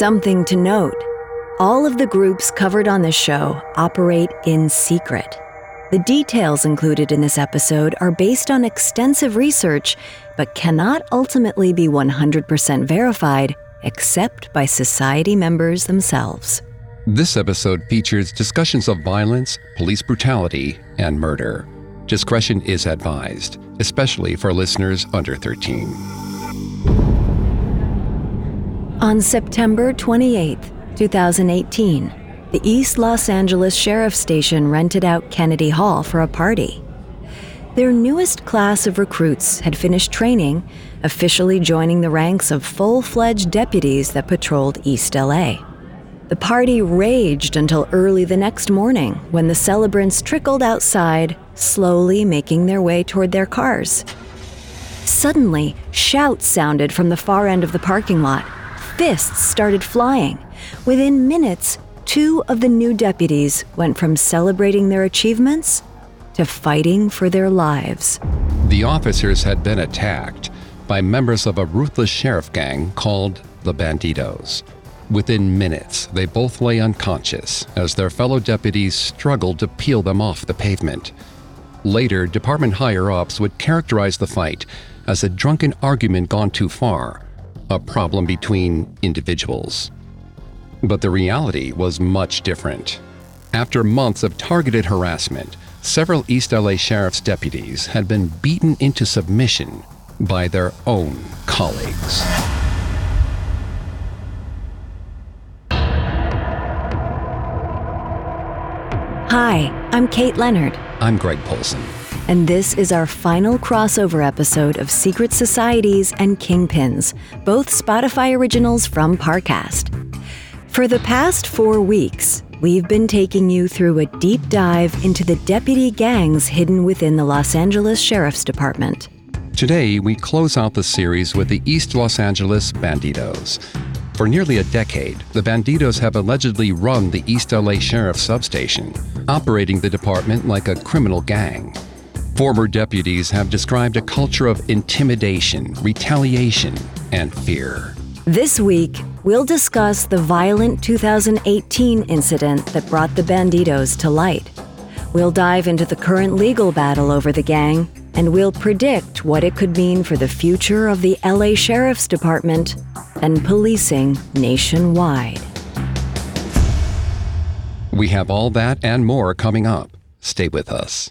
Something to note all of the groups covered on this show operate in secret. The details included in this episode are based on extensive research, but cannot ultimately be 100% verified except by society members themselves. This episode features discussions of violence, police brutality, and murder. Discretion is advised, especially for listeners under 13. On September 28, 2018, the East Los Angeles Sheriff's Station rented out Kennedy Hall for a party. Their newest class of recruits had finished training, officially joining the ranks of full fledged deputies that patrolled East LA. The party raged until early the next morning when the celebrants trickled outside, slowly making their way toward their cars. Suddenly, shouts sounded from the far end of the parking lot. Fists started flying. Within minutes, two of the new deputies went from celebrating their achievements to fighting for their lives. The officers had been attacked by members of a ruthless sheriff gang called the Banditos. Within minutes, they both lay unconscious as their fellow deputies struggled to peel them off the pavement. Later, department higher ups would characterize the fight as a drunken argument gone too far, a problem between individuals. But the reality was much different. After months of targeted harassment, several East LA sheriff's deputies had been beaten into submission by their own colleagues. Hi, I'm Kate Leonard. I'm Greg Polcyn. And this is our final crossover episode of Secret Societies and Kingpins, both Spotify originals from Parcast. For the past four weeks, we've been taking you through a deep dive into the deputy gangs hidden within the Los Angeles Sheriff's Department. Today, we close out the series with the East Los Angeles Banditos, for nearly a decade, the Banditos have allegedly run the East LA Sheriff's substation, operating the department like a criminal gang. Former deputies have described a culture of intimidation, retaliation, and fear. This week, we'll discuss the violent 2018 incident that brought the Banditos to light. We'll dive into the current legal battle over the gang, and we'll predict what it could mean for the future of the LA Sheriff's Department and policing nationwide. We have all that and more coming up. Stay with us.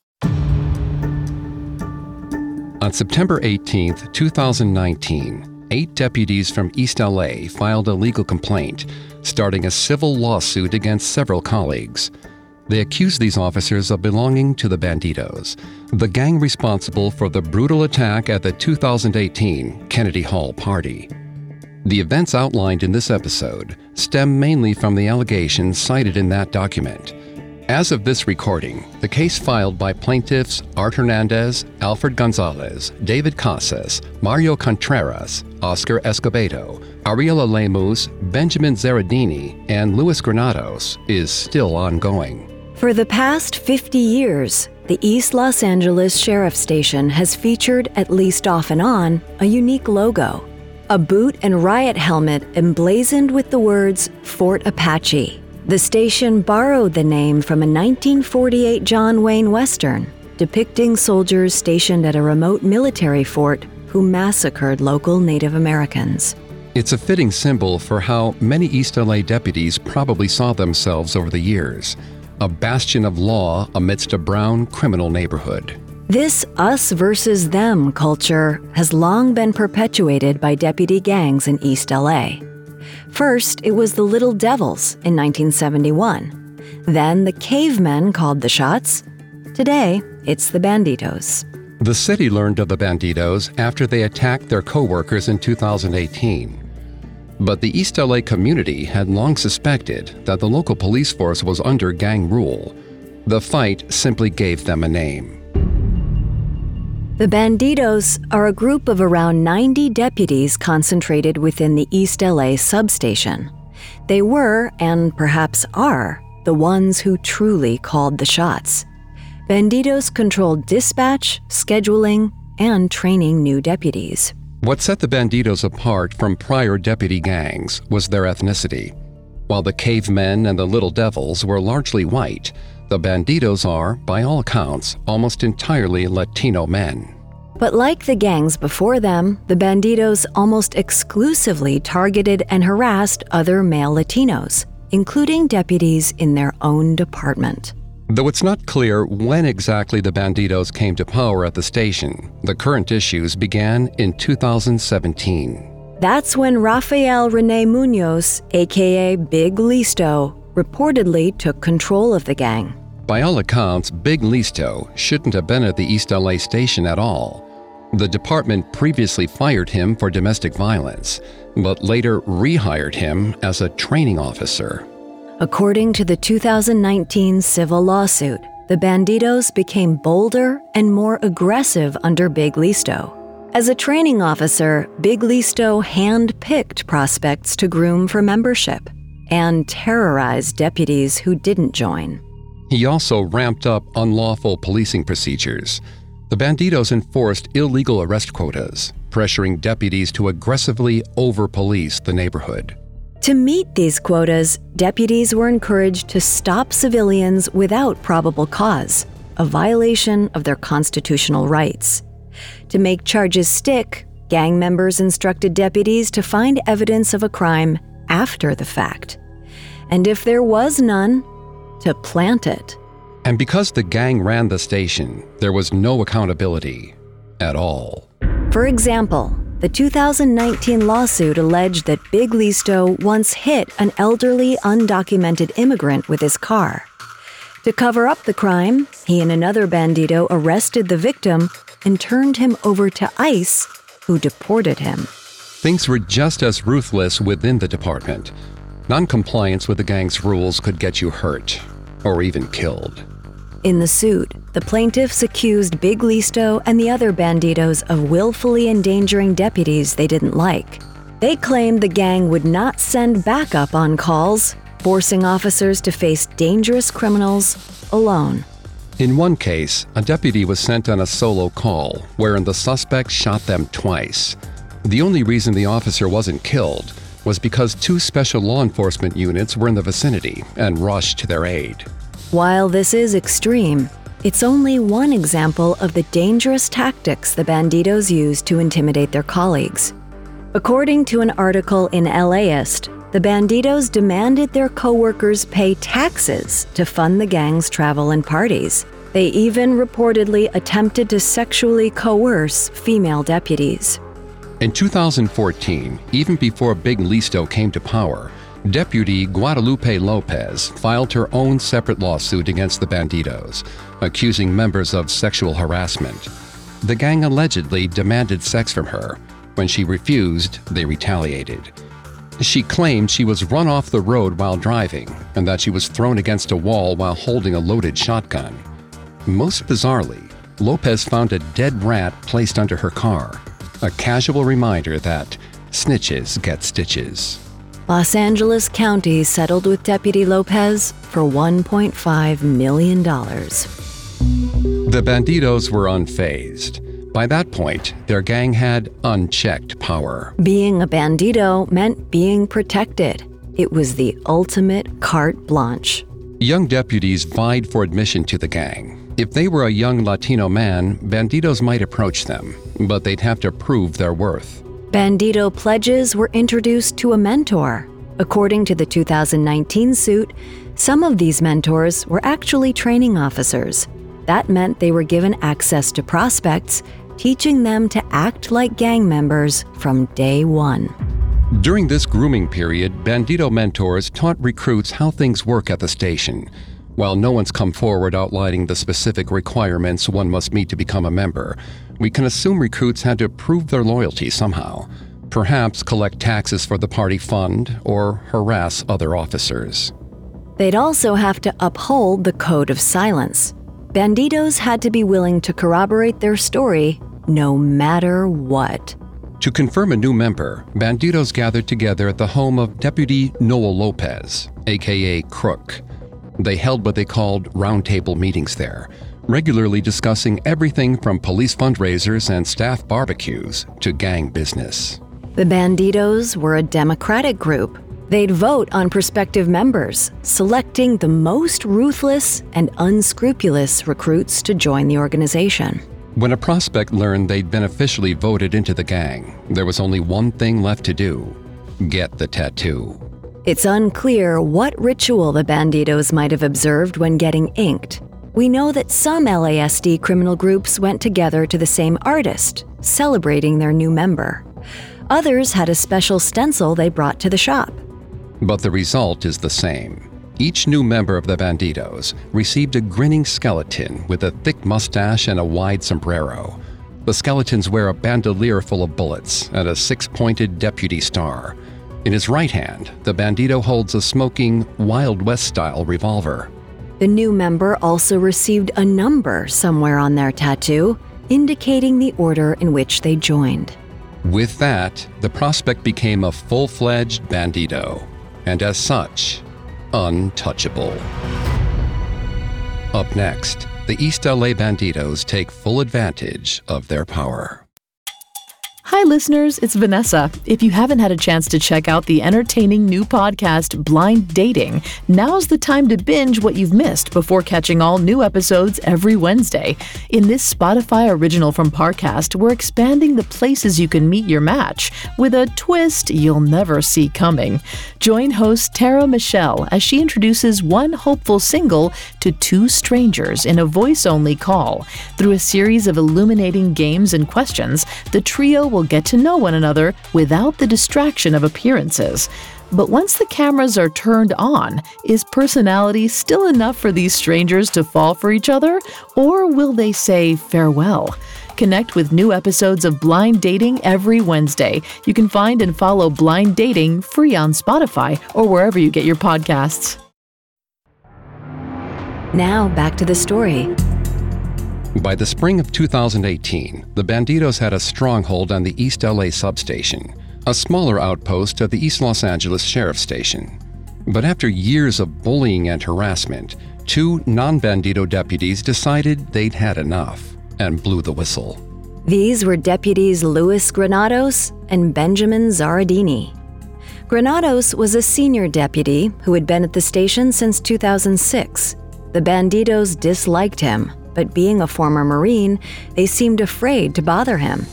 On September 18, 2019, eight deputies from East LA filed a legal complaint, starting a civil lawsuit against several colleagues. They accused these officers of belonging to the Banditos, the gang responsible for the brutal attack at the 2018 Kennedy Hall party. The events outlined in this episode stem mainly from the allegations cited in that document. As of this recording, the case filed by plaintiffs Art Hernandez, Alfred Gonzalez, David Casas, Mario Contreras, Oscar Escobedo, Ariela Lemus, Benjamin Zeradini, and Luis Granados is still ongoing. For the past 50 years, the East Los Angeles Sheriff Station has featured, at least off and on, a unique logo a boot and riot helmet emblazoned with the words Fort Apache. The station borrowed the name from a 1948 John Wayne Western depicting soldiers stationed at a remote military fort who massacred local Native Americans. It's a fitting symbol for how many East LA deputies probably saw themselves over the years a bastion of law amidst a brown criminal neighborhood. This us versus them culture has long been perpetuated by deputy gangs in East LA. First, it was the Little Devils in 1971. Then the cavemen called the shots. Today, it's the Banditos. The city learned of the Banditos after they attacked their co workers in 2018. But the East LA community had long suspected that the local police force was under gang rule. The fight simply gave them a name. The Banditos are a group of around 90 deputies concentrated within the East LA substation. They were, and perhaps are, the ones who truly called the shots. Banditos controlled dispatch, scheduling, and training new deputies. What set the Banditos apart from prior deputy gangs was their ethnicity. While the cavemen and the Little Devils were largely white, the Banditos are, by all accounts, almost entirely Latino men. But like the gangs before them, the Banditos almost exclusively targeted and harassed other male Latinos, including deputies in their own department. Though it's not clear when exactly the Banditos came to power at the station, the current issues began in 2017. That's when Rafael Rene Munoz, aka Big Listo, reportedly took control of the gang. By all accounts, Big Listo shouldn't have been at the East LA station at all. The department previously fired him for domestic violence, but later rehired him as a training officer. According to the 2019 civil lawsuit, the Banditos became bolder and more aggressive under Big Listo. As a training officer, Big Listo hand-picked prospects to groom for membership and terrorized deputies who didn't join. He also ramped up unlawful policing procedures. The Banditos enforced illegal arrest quotas, pressuring deputies to aggressively over police the neighborhood. To meet these quotas, deputies were encouraged to stop civilians without probable cause, a violation of their constitutional rights. To make charges stick, gang members instructed deputies to find evidence of a crime after the fact. And if there was none, to plant it. And because the gang ran the station, there was no accountability at all. For example, the 2019 lawsuit alleged that Big Listo once hit an elderly, undocumented immigrant with his car. To cover up the crime, he and another bandito arrested the victim and turned him over to ICE, who deported him. Things were just as ruthless within the department. Noncompliance with the gang's rules could get you hurt, or even killed. In the suit, the plaintiffs accused Big Listo and the other banditos of willfully endangering deputies they didn't like. They claimed the gang would not send backup on calls, forcing officers to face dangerous criminals alone. In one case, a deputy was sent on a solo call wherein the suspect shot them twice. The only reason the officer wasn't killed was because two special law enforcement units were in the vicinity and rushed to their aid. While this is extreme, it's only one example of the dangerous tactics the banditos use to intimidate their colleagues. According to an article in LAist, the banditos demanded their coworkers pay taxes to fund the gang's travel and parties. They even reportedly attempted to sexually coerce female deputies. In 2014, even before Big Listo came to power, Deputy Guadalupe Lopez filed her own separate lawsuit against the Banditos, accusing members of sexual harassment. The gang allegedly demanded sex from her. When she refused, they retaliated. She claimed she was run off the road while driving and that she was thrown against a wall while holding a loaded shotgun. Most bizarrely, Lopez found a dead rat placed under her car, a casual reminder that snitches get stitches. Los Angeles County settled with Deputy Lopez for $1.5 million. The Banditos were unfazed. By that point, their gang had unchecked power. Being a bandito meant being protected. It was the ultimate carte blanche. Young deputies vied for admission to the gang. If they were a young Latino man, banditos might approach them, but they'd have to prove their worth. Bandito pledges were introduced to a mentor. According to the 2019 suit, some of these mentors were actually training officers. That meant they were given access to prospects, teaching them to act like gang members from day one. During this grooming period, Bandito mentors taught recruits how things work at the station. While no one's come forward outlining the specific requirements one must meet to become a member, we can assume recruits had to prove their loyalty somehow. perhaps collect taxes for the party fund or harass other officers. They'd also have to uphold the code of silence. Banditos had to be willing to corroborate their story no matter what. To confirm a new member, Banditos gathered together at the home of Deputy Noel Lopez, aka Crook. They held what they called roundtable meetings there, regularly discussing everything from police fundraisers and staff barbecues to gang business. The Banditos were a democratic group. They'd vote on prospective members, selecting the most ruthless and unscrupulous recruits to join the organization. When a prospect learned they'd been officially voted into the gang, there was only one thing left to do get the tattoo. It's unclear what ritual the Banditos might have observed when getting inked. We know that some LASD criminal groups went together to the same artist, celebrating their new member. Others had a special stencil they brought to the shop. But the result is the same. Each new member of the Banditos received a grinning skeleton with a thick mustache and a wide sombrero. The skeletons wear a bandolier full of bullets and a six pointed deputy star. In his right hand, the bandito holds a smoking, Wild West style revolver. The new member also received a number somewhere on their tattoo, indicating the order in which they joined. With that, the prospect became a full fledged bandito, and as such, untouchable. Up next, the East LA Banditos take full advantage of their power. Hi, listeners, it's Vanessa. If you haven't had a chance to check out the entertaining new podcast, Blind Dating, now's the time to binge what you've missed before catching all new episodes every Wednesday. In this Spotify original from Parcast, we're expanding the places you can meet your match with a twist you'll never see coming. Join host Tara Michelle as she introduces one hopeful single to two strangers in a voice only call. Through a series of illuminating games and questions, the trio will get to know one another without the distraction of appearances. But once the cameras are turned on, is personality still enough for these strangers to fall for each other, or will they say farewell? Connect with new episodes of Blind Dating every Wednesday. You can find and follow Blind Dating free on Spotify or wherever you get your podcasts. Now, back to the story. By the spring of 2018, the Banditos had a stronghold on the East LA substation, a smaller outpost of the East Los Angeles Sheriff's Station. But after years of bullying and harassment, two non Bandito deputies decided they'd had enough and blew the whistle. These were deputies Luis Granados and Benjamin Zaradini. Granados was a senior deputy who had been at the station since 2006. The Banditos disliked him but being a former Marine, they seemed afraid to bother him.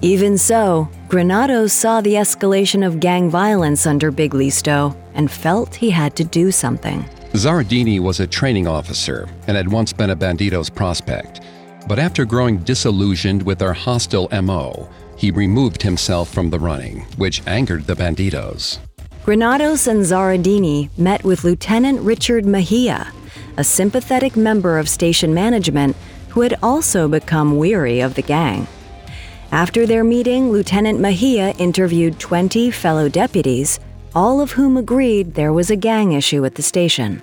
Even so, Granados saw the escalation of gang violence under Big Listo and felt he had to do something. Zaradini was a training officer and had once been a Banditos prospect. But after growing disillusioned with their hostile MO, he removed himself from the running, which angered the Banditos. Granados and Zaradini met with Lieutenant Richard Mejia, a sympathetic member of station management who had also become weary of the gang. After their meeting, Lieutenant Mejia interviewed 20 fellow deputies, all of whom agreed there was a gang issue at the station.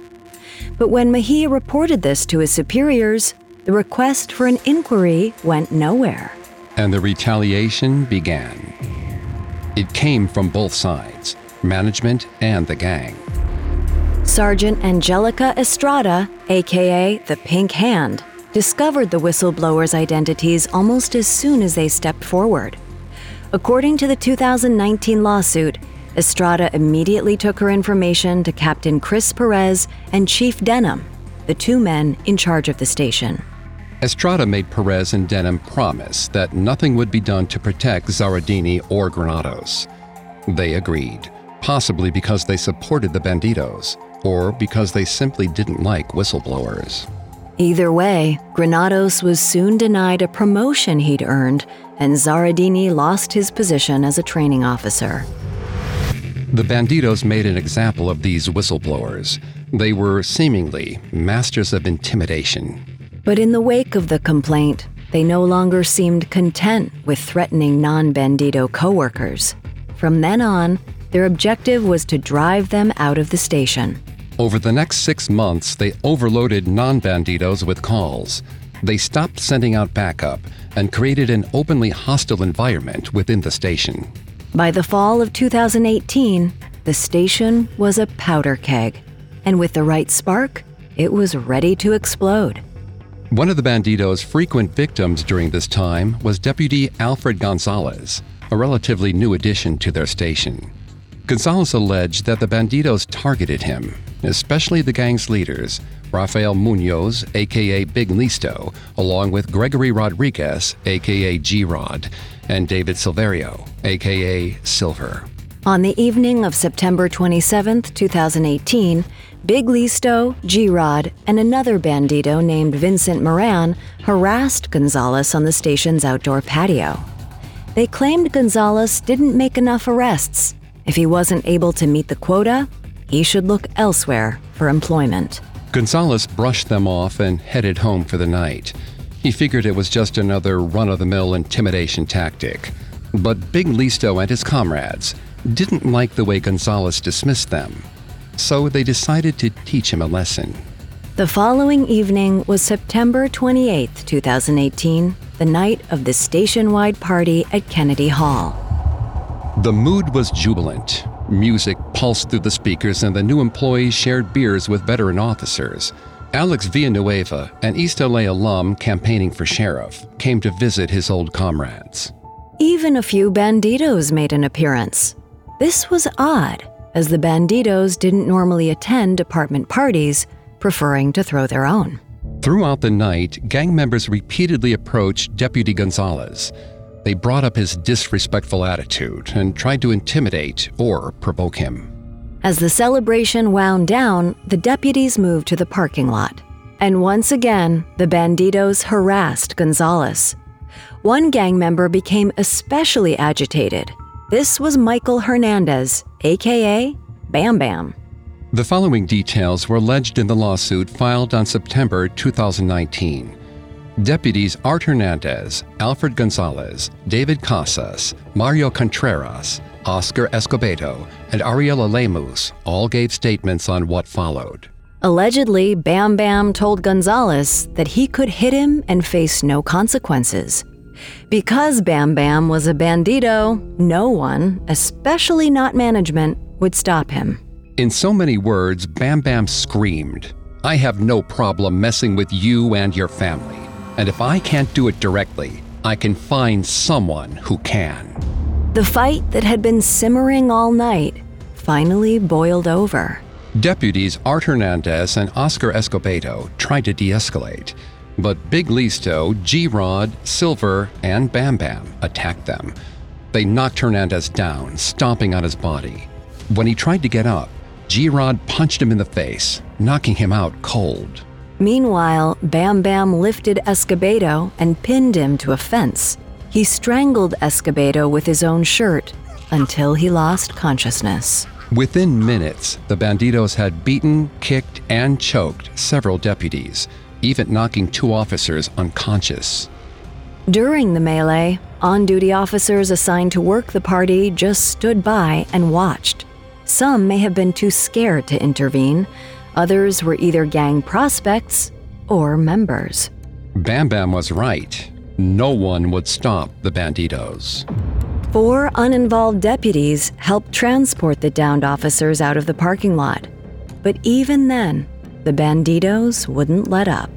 But when Mejia reported this to his superiors, the request for an inquiry went nowhere. And the retaliation began. It came from both sides management and the gang. Sergeant Angelica Estrada, aka the Pink Hand, discovered the whistleblowers' identities almost as soon as they stepped forward. According to the 2019 lawsuit, Estrada immediately took her information to Captain Chris Perez and Chief Denham, the two men in charge of the station. Estrada made Perez and Denham promise that nothing would be done to protect Zaradini or Granados. They agreed, possibly because they supported the Banditos or because they simply didn't like whistleblowers. Either way, Granados was soon denied a promotion he'd earned, and Zaradini lost his position as a training officer. The Banditos made an example of these whistleblowers. They were seemingly masters of intimidation. But in the wake of the complaint, They no longer seemed content with threatening non Bandito coworkers. From then on, their objective was to drive them out of the station. Over the next six months, they overloaded non banditos with calls. They stopped sending out backup and created an openly hostile environment within the station. By the fall of 2018, the station was a powder keg, and with the right spark, it was ready to explode. One of the banditos' frequent victims during this time was Deputy Alfred Gonzalez, a relatively new addition to their station. Gonzalez alleged that the banditos targeted him, especially the gang's leaders, Rafael Munoz, aka Big Listo, along with Gregory Rodriguez, aka G Rod, and David Silverio, aka Silver. On the evening of September 27, 2018, Big Listo, G Rod, and another bandito named Vincent Moran harassed Gonzalez on the station's outdoor patio. They claimed Gonzalez didn't make enough arrests. If he wasn't able to meet the quota, he should look elsewhere for employment. Gonzalez brushed them off and headed home for the night. He figured it was just another run of the mill intimidation tactic. But Big Listo and his comrades didn't like the way Gonzalez dismissed them, so they decided to teach him a lesson. The following evening was September 28, 2018, the night of the station wide party at Kennedy Hall. The mood was jubilant. Music pulsed through the speakers, and the new employees shared beers with veteran officers. Alex Villanueva, an East LA alum campaigning for sheriff, came to visit his old comrades. Even a few banditos made an appearance. This was odd, as the banditos didn't normally attend department parties, preferring to throw their own. Throughout the night, gang members repeatedly approached Deputy Gonzalez. They brought up his disrespectful attitude and tried to intimidate or provoke him. As the celebration wound down, the deputies moved to the parking lot. And once again, the banditos harassed Gonzalez. One gang member became especially agitated. This was Michael Hernandez, aka Bam Bam. The following details were alleged in the lawsuit filed on September 2019. Deputies Art Hernandez, Alfred Gonzalez, David Casas, Mario Contreras, Oscar Escobedo, and Ariela Lemus all gave statements on what followed. Allegedly, Bam Bam told Gonzalez that he could hit him and face no consequences. Because Bam Bam was a bandito, no one, especially not management, would stop him. In so many words, Bam Bam screamed, I have no problem messing with you and your family. And if I can't do it directly, I can find someone who can. The fight that had been simmering all night finally boiled over. Deputies Art Hernandez and Oscar Escobedo tried to de escalate, but Big Listo, G Rod, Silver, and Bam Bam attacked them. They knocked Hernandez down, stomping on his body. When he tried to get up, G Rod punched him in the face, knocking him out cold. Meanwhile, Bam Bam lifted Escobedo and pinned him to a fence. He strangled Escobedo with his own shirt until he lost consciousness. Within minutes, the banditos had beaten, kicked, and choked several deputies, even knocking two officers unconscious. During the melee, on duty officers assigned to work the party just stood by and watched. Some may have been too scared to intervene, others were either gang prospects or members. Bam Bam was right. No one would stop the banditos. Four uninvolved deputies helped transport the downed officers out of the parking lot. But even then, the banditos wouldn't let up.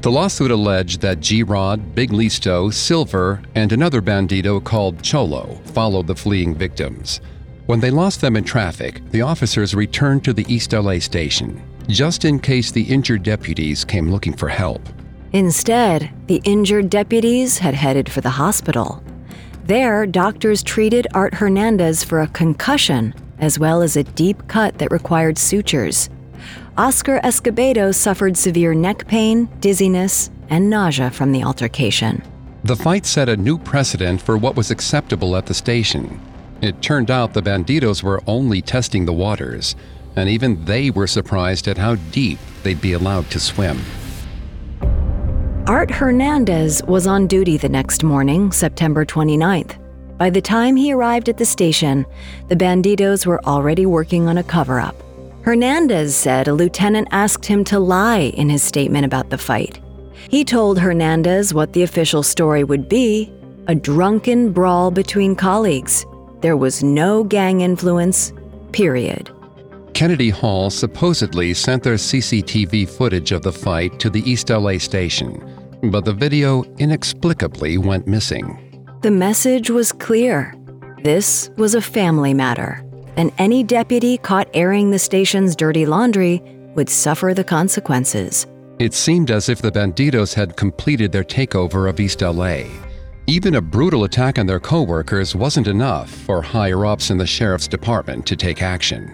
The lawsuit alleged that G Rod, Big Listo, Silver, and another bandito called Cholo followed the fleeing victims. When they lost them in traffic, the officers returned to the East LA station, just in case the injured deputies came looking for help. Instead, the injured deputies had headed for the hospital. There, doctors treated Art Hernandez for a concussion, as well as a deep cut that required sutures. Oscar Escobedo suffered severe neck pain, dizziness, and nausea from the altercation. The fight set a new precedent for what was acceptable at the station. It turned out the banditos were only testing the waters, and even they were surprised at how deep they'd be allowed to swim. Art Hernandez was on duty the next morning, September 29th. By the time he arrived at the station, the banditos were already working on a cover up. Hernandez said a lieutenant asked him to lie in his statement about the fight. He told Hernandez what the official story would be a drunken brawl between colleagues. There was no gang influence, period. Kennedy Hall supposedly sent their CCTV footage of the fight to the East LA station, but the video inexplicably went missing. The message was clear. This was a family matter, and any deputy caught airing the station's dirty laundry would suffer the consequences. It seemed as if the banditos had completed their takeover of East LA. Even a brutal attack on their co-workers wasn't enough for higher ups in the sheriff's department to take action.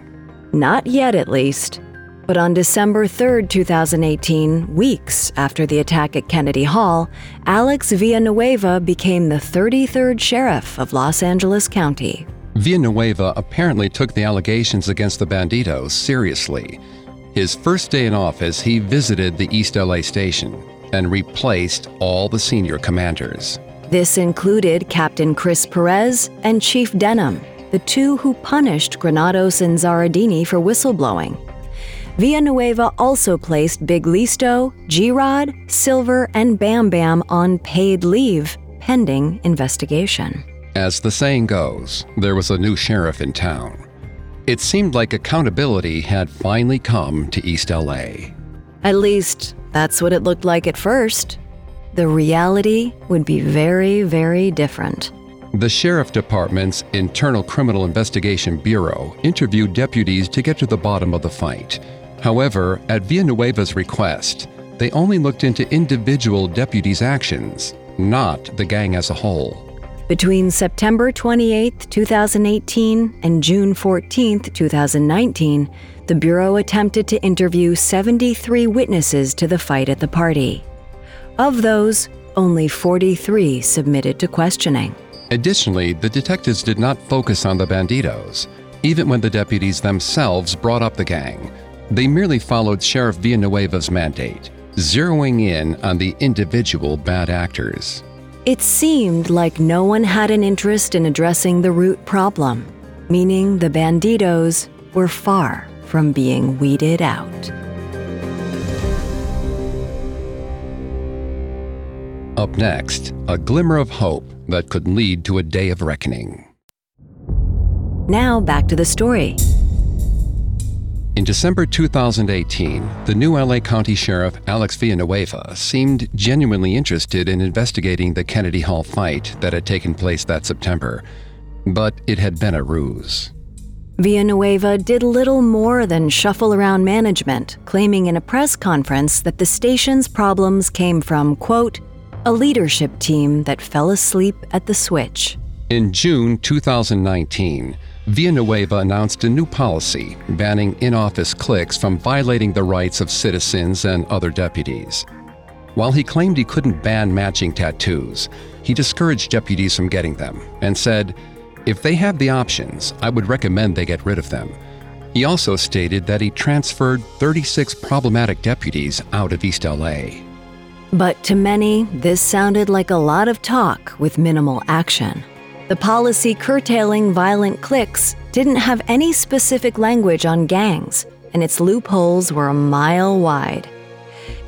Not yet, at least. But on December 3, 2018, weeks after the attack at Kennedy Hall, Alex Villanueva became the 33rd sheriff of Los Angeles County. Villanueva apparently took the allegations against the banditos seriously. His first day in office, he visited the East LA station and replaced all the senior commanders. This included Captain Chris Perez and Chief Denham, the two who punished Granados and Zaradini for whistleblowing. Villanueva also placed Big Listo, G-Rod, Silver, and Bam Bam on paid leave pending investigation. As the saying goes, there was a new sheriff in town. It seemed like accountability had finally come to East LA. At least, that's what it looked like at first. The reality would be very, very different. The Sheriff Department's Internal Criminal Investigation Bureau interviewed deputies to get to the bottom of the fight. However, at Villanueva's request, they only looked into individual deputies' actions, not the gang as a whole. Between September 28, 2018 and June 14, 2019, the Bureau attempted to interview 73 witnesses to the fight at the party. Of those, only 43 submitted to questioning. Additionally, the detectives did not focus on the banditos, even when the deputies themselves brought up the gang. They merely followed Sheriff Villanueva's mandate, zeroing in on the individual bad actors. It seemed like no one had an interest in addressing the root problem, meaning the banditos were far from being weeded out. Up next, a glimmer of hope that could lead to a day of reckoning. Now back to the story. In December 2018, the new LA County Sheriff Alex Villanueva seemed genuinely interested in investigating the Kennedy Hall fight that had taken place that September, but it had been a ruse. Villanueva did little more than shuffle around management, claiming in a press conference that the station's problems came from, quote, a leadership team that fell asleep at the switch. In June 2019, Villanueva announced a new policy banning in office cliques from violating the rights of citizens and other deputies. While he claimed he couldn't ban matching tattoos, he discouraged deputies from getting them and said, If they have the options, I would recommend they get rid of them. He also stated that he transferred 36 problematic deputies out of East LA. But to many, this sounded like a lot of talk with minimal action. The policy curtailing violent cliques didn't have any specific language on gangs, and its loopholes were a mile wide.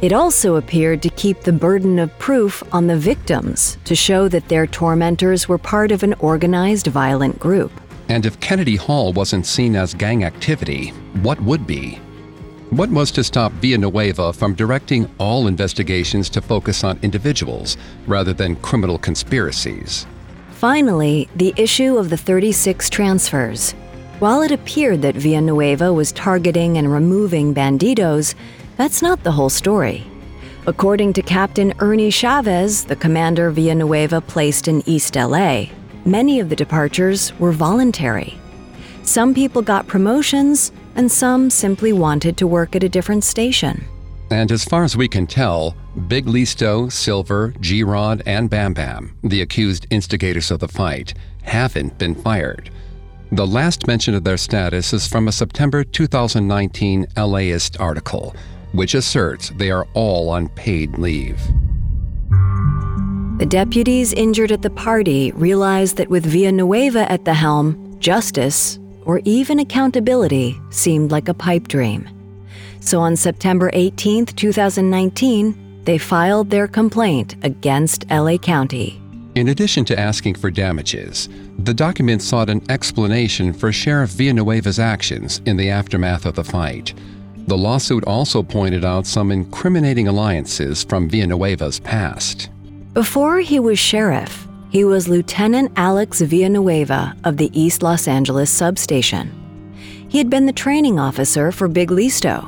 It also appeared to keep the burden of proof on the victims to show that their tormentors were part of an organized violent group. And if Kennedy Hall wasn't seen as gang activity, what would be? What was to stop Villanueva from directing all investigations to focus on individuals rather than criminal conspiracies? Finally, the issue of the 36 transfers. While it appeared that Villanueva was targeting and removing banditos, that's not the whole story. According to Captain Ernie Chavez, the commander Villanueva placed in East LA, many of the departures were voluntary. Some people got promotions, and some simply wanted to work at a different station. And as far as we can tell, Big Listo, Silver, G Rod, and Bam Bam, the accused instigators of the fight, haven't been fired. The last mention of their status is from a September 2019 LAist article, which asserts they are all on paid leave. The deputies injured at the party realized that with Villanueva at the helm, justice, or even accountability, seemed like a pipe dream. So on September 18, 2019, they filed their complaint against LA County. In addition to asking for damages, the document sought an explanation for Sheriff Villanueva's actions in the aftermath of the fight. The lawsuit also pointed out some incriminating alliances from Villanueva's past. Before he was sheriff, he was Lieutenant Alex Villanueva of the East Los Angeles substation. He had been the training officer for Big Listo.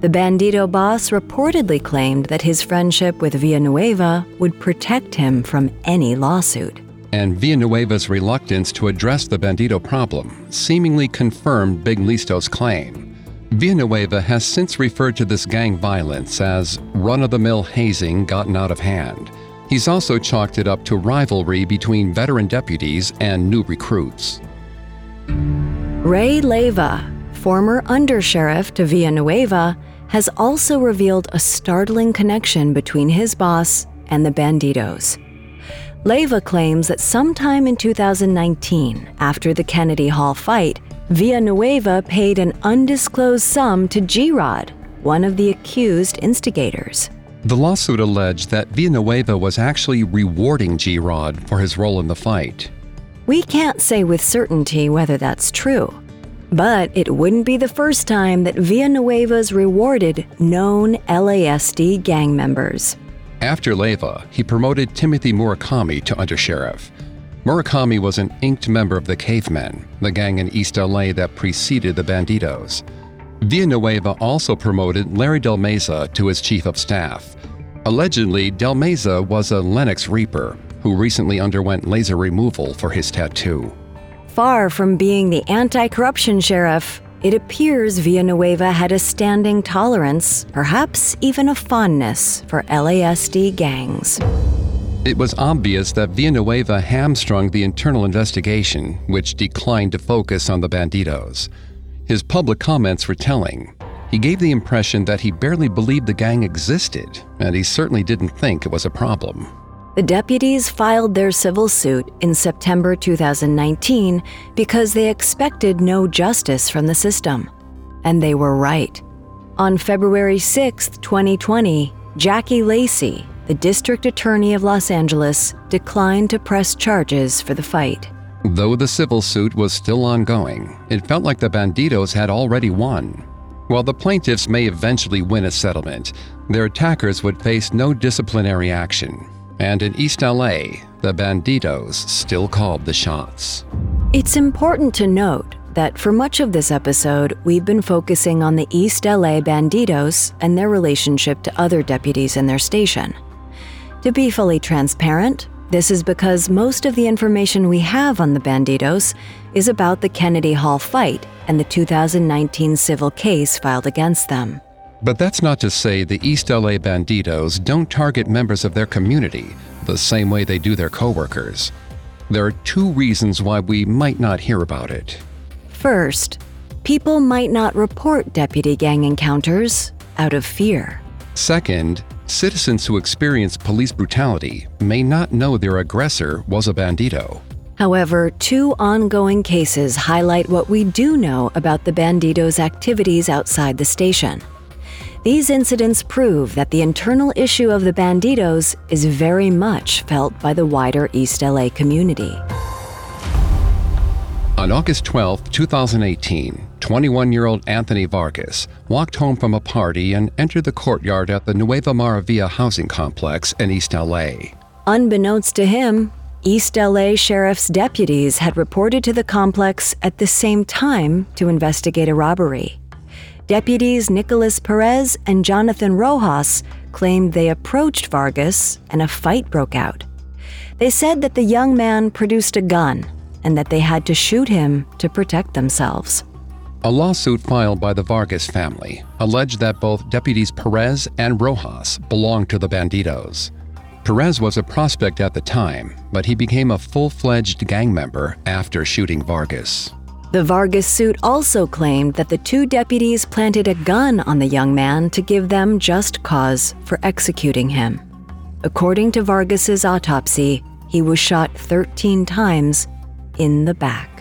The Bandito boss reportedly claimed that his friendship with Villanueva would protect him from any lawsuit. And Villanueva's reluctance to address the Bandito problem seemingly confirmed Big Listo's claim. Villanueva has since referred to this gang violence as run of the mill hazing gotten out of hand. He's also chalked it up to rivalry between veteran deputies and new recruits. Ray Leyva, former undersheriff to Villanueva, has also revealed a startling connection between his boss and the Banditos. Leyva claims that sometime in 2019, after the Kennedy Hall fight, Villanueva paid an undisclosed sum to G Rod, one of the accused instigators. The lawsuit alleged that Villanueva was actually rewarding G Rod for his role in the fight. We can't say with certainty whether that's true, but it wouldn't be the first time that Villanueva's rewarded known LASD gang members. After Leyva, he promoted Timothy Murakami to undersheriff. Murakami was an inked member of the Cavemen, the gang in East LA that preceded the Banditos. Villanueva also promoted Larry Del Meza to his chief of staff. Allegedly, Del Meza was a Lennox Reaper who recently underwent laser removal for his tattoo. Far from being the anti corruption sheriff, it appears Villanueva had a standing tolerance, perhaps even a fondness, for LASD gangs. It was obvious that Villanueva hamstrung the internal investigation, which declined to focus on the banditos. His public comments were telling. He gave the impression that he barely believed the gang existed, and he certainly didn't think it was a problem. The deputies filed their civil suit in September 2019 because they expected no justice from the system. And they were right. On February 6, 2020, Jackie Lacey, the district attorney of Los Angeles declined to press charges for the fight. Though the civil suit was still ongoing, it felt like the Banditos had already won. While the plaintiffs may eventually win a settlement, their attackers would face no disciplinary action. And in East LA, the Banditos still called the shots. It's important to note that for much of this episode, we've been focusing on the East LA Banditos and their relationship to other deputies in their station. To be fully transparent, this is because most of the information we have on the Banditos is about the Kennedy Hall fight and the 2019 civil case filed against them. But that's not to say the East LA Banditos don't target members of their community the same way they do their coworkers. There are two reasons why we might not hear about it. First, people might not report deputy gang encounters out of fear. Second, citizens who experience police brutality may not know their aggressor was a bandito. However, two ongoing cases highlight what we do know about the banditos' activities outside the station. These incidents prove that the internal issue of the banditos is very much felt by the wider East LA community. On August 12, 2018, 21 year old Anthony Vargas walked home from a party and entered the courtyard at the Nueva Maravilla housing complex in East LA. Unbeknownst to him, East LA Sheriff's deputies had reported to the complex at the same time to investigate a robbery. Deputies Nicholas Perez and Jonathan Rojas claimed they approached Vargas and a fight broke out. They said that the young man produced a gun and that they had to shoot him to protect themselves. A lawsuit filed by the Vargas family alleged that both deputies Perez and Rojas belonged to the Banditos. Perez was a prospect at the time, but he became a full fledged gang member after shooting Vargas. The Vargas suit also claimed that the two deputies planted a gun on the young man to give them just cause for executing him. According to Vargas's autopsy, he was shot 13 times in the back.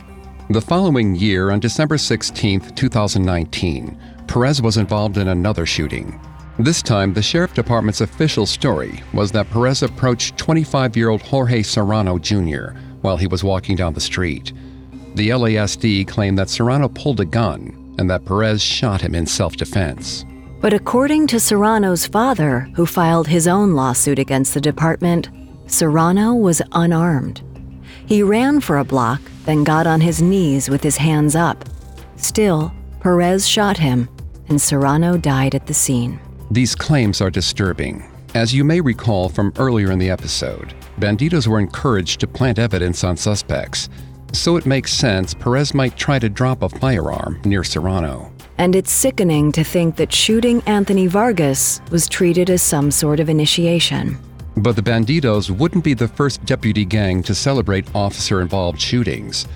The following year, on December 16, 2019, Perez was involved in another shooting. This time, the Sheriff Department's official story was that Perez approached 25 year old Jorge Serrano Jr. while he was walking down the street. The LASD claimed that Serrano pulled a gun and that Perez shot him in self defense. But according to Serrano's father, who filed his own lawsuit against the department, Serrano was unarmed. He ran for a block, then got on his knees with his hands up. Still, Perez shot him, and Serrano died at the scene. These claims are disturbing. As you may recall from earlier in the episode, banditos were encouraged to plant evidence on suspects, so it makes sense Perez might try to drop a firearm near Serrano. And it's sickening to think that shooting Anthony Vargas was treated as some sort of initiation. But the banditos wouldn't be the first deputy gang to celebrate officer involved shootings.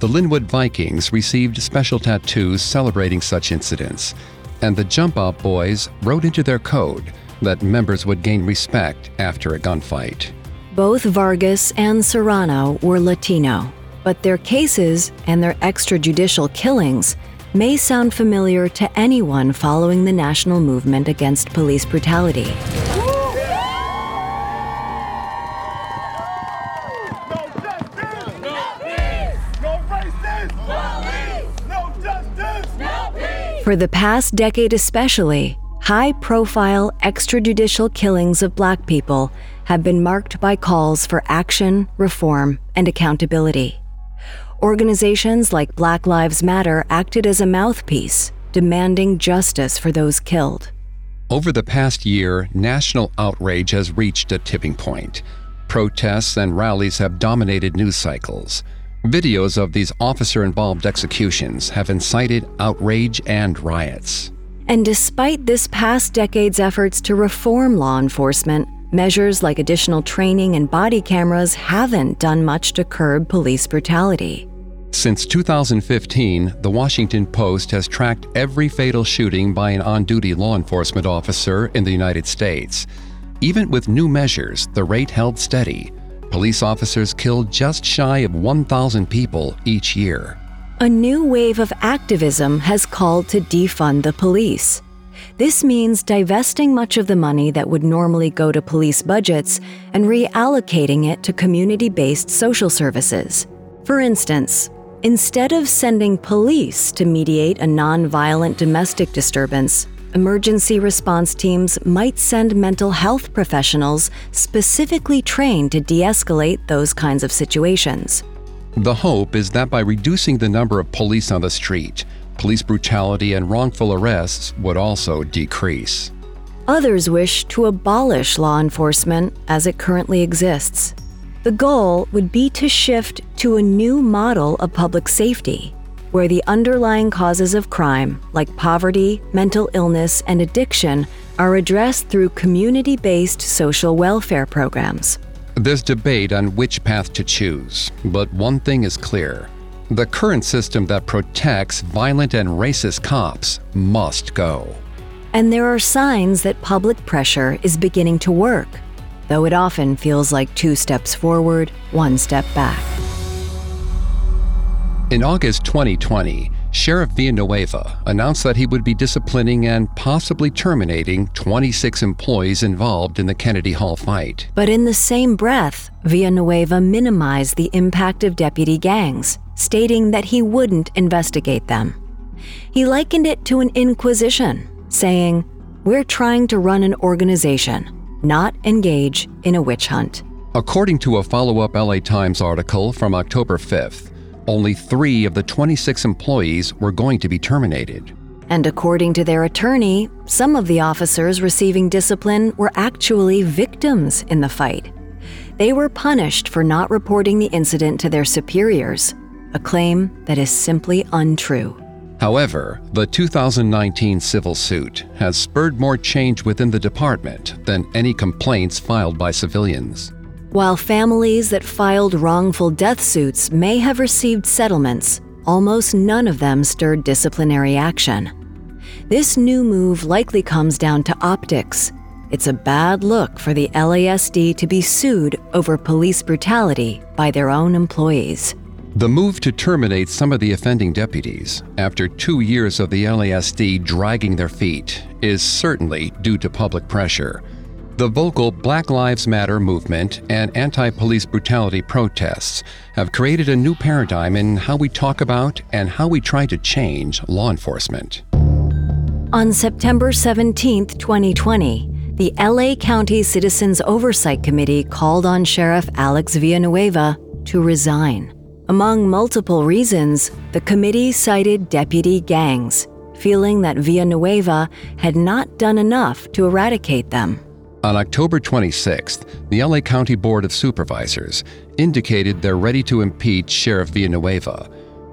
The Lynwood Vikings received special tattoos celebrating such incidents, and the Jump Out Boys wrote into their code that members would gain respect after a gunfight. Both Vargas and Serrano were Latino, but their cases and their extrajudicial killings may sound familiar to anyone following the national movement against police brutality. For the past decade, especially, high profile extrajudicial killings of black people have been marked by calls for action, reform, and accountability. Organizations like Black Lives Matter acted as a mouthpiece, demanding justice for those killed. Over the past year, national outrage has reached a tipping point. Protests and rallies have dominated news cycles. Videos of these officer involved executions have incited outrage and riots. And despite this past decade's efforts to reform law enforcement, measures like additional training and body cameras haven't done much to curb police brutality. Since 2015, the Washington Post has tracked every fatal shooting by an on duty law enforcement officer in the United States. Even with new measures, the rate held steady police officers kill just shy of 1,000 people each year. A new wave of activism has called to defund the police. This means divesting much of the money that would normally go to police budgets and reallocating it to community based social services. For instance, instead of sending police to mediate a non-violent domestic disturbance, emergency response teams might send mental health professionals specifically trained to de escalate those kinds of situations. The hope is that by reducing the number of police on the street, police brutality and wrongful arrests would also decrease. Others wish to abolish law enforcement as it currently exists. The goal would be to shift to a new model of public safety where the underlying causes of crime, like poverty, mental illness, and addiction, are addressed through community based social welfare programs. There's debate on which path to choose, but one thing is clear. The current system that protects violent and racist cops must go. And there are signs that public pressure is beginning to work, though it often feels like two steps forward, one step back. In August 2020, Sheriff Villanueva announced that he would be disciplining and possibly terminating 26 employees involved in the Kennedy Hall fight. But in the same breath, Villanueva minimized the impact of deputy gangs, stating that he wouldn't investigate them. He likened it to an inquisition, saying, We're trying to run an organization, not engage in a witch hunt. According to a follow up LA Times article from October 5th, only three of the 26 employees were going to be terminated. And according to their attorney, some of the officers receiving discipline were actually victims in the fight. They were punished for not reporting the incident to their superiors, a claim that is simply untrue. However, the 2019 civil suit has spurred more change within the department than any complaints filed by civilians. While families that filed wrongful death suits may have received settlements, almost none of them stirred disciplinary action. This new move likely comes down to optics. it's a bad look for the LASD to be sued over police brutality by their own employees. The move to terminate some of the offending deputies, after two years of the LASD dragging their feet, is certainly due to public pressure. The vocal Black Lives Matter movement and anti police brutality protests have created a new paradigm in how we talk about and how we try to change law enforcement. On September 17, 2020, the LA County Citizens Oversight Committee called on Sheriff Alex Villanueva to resign. Among multiple reasons, the committee cited deputy gangs, feeling that Villanueva had not done enough to eradicate them. On October 26th, the LA County Board of Supervisors indicated they're ready to impeach Sheriff Villanueva.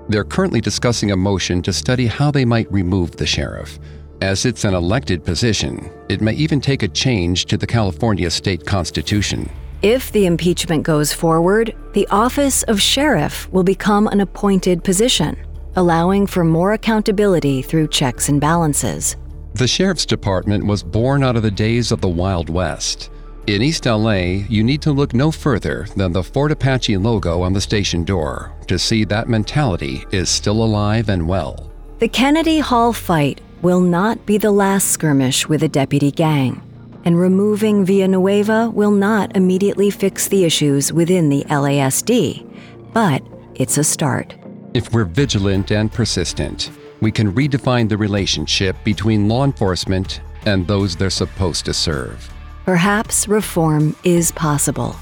They're currently discussing a motion to study how they might remove the sheriff. As it's an elected position, it may even take a change to the California state constitution. If the impeachment goes forward, the office of sheriff will become an appointed position, allowing for more accountability through checks and balances. The Sheriff's Department was born out of the days of the Wild West. In East LA, you need to look no further than the Fort Apache logo on the station door to see that mentality is still alive and well. The Kennedy Hall fight will not be the last skirmish with a deputy gang, and removing Villanueva will not immediately fix the issues within the LASD, but it's a start. If we're vigilant and persistent, we can redefine the relationship between law enforcement and those they're supposed to serve. Perhaps reform is possible.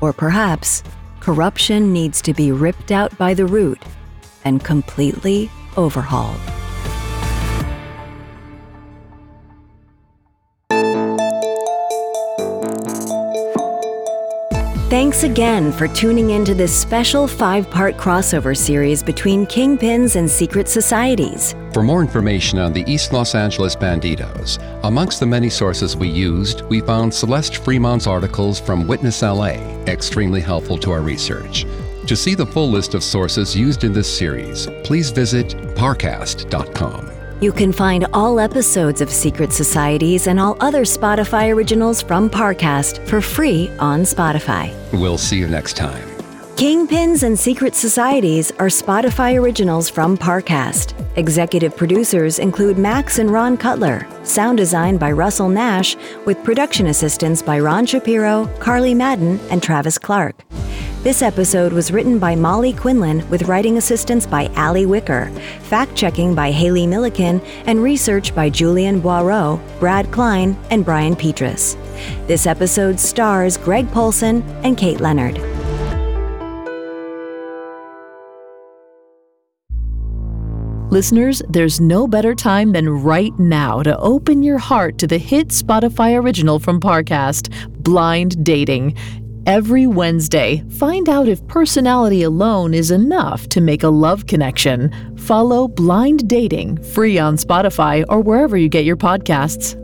Or perhaps corruption needs to be ripped out by the root and completely overhauled. Thanks again for tuning into this special five part crossover series between Kingpins and Secret Societies. For more information on the East Los Angeles Banditos, amongst the many sources we used, we found Celeste Fremon's articles from Witness LA extremely helpful to our research. To see the full list of sources used in this series, please visit parcast.com. You can find all episodes of Secret Societies and all other Spotify originals from Parcast for free on Spotify. We'll see you next time. Kingpins and Secret Societies are Spotify originals from Parcast. Executive producers include Max and Ron Cutler, sound design by Russell Nash, with production assistance by Ron Shapiro, Carly Madden, and Travis Clark. This episode was written by Molly Quinlan with writing assistance by Ali Wicker, fact checking by Haley Milliken, and research by Julian Boireau, Brad Klein, and Brian Petrus. This episode stars Greg Polcyn and Kate Leonard. Listeners, there's no better time than right now to open your heart to the hit Spotify original from Parcast, Blind Dating. Every Wednesday, find out if personality alone is enough to make a love connection. Follow Blind Dating free on Spotify or wherever you get your podcasts.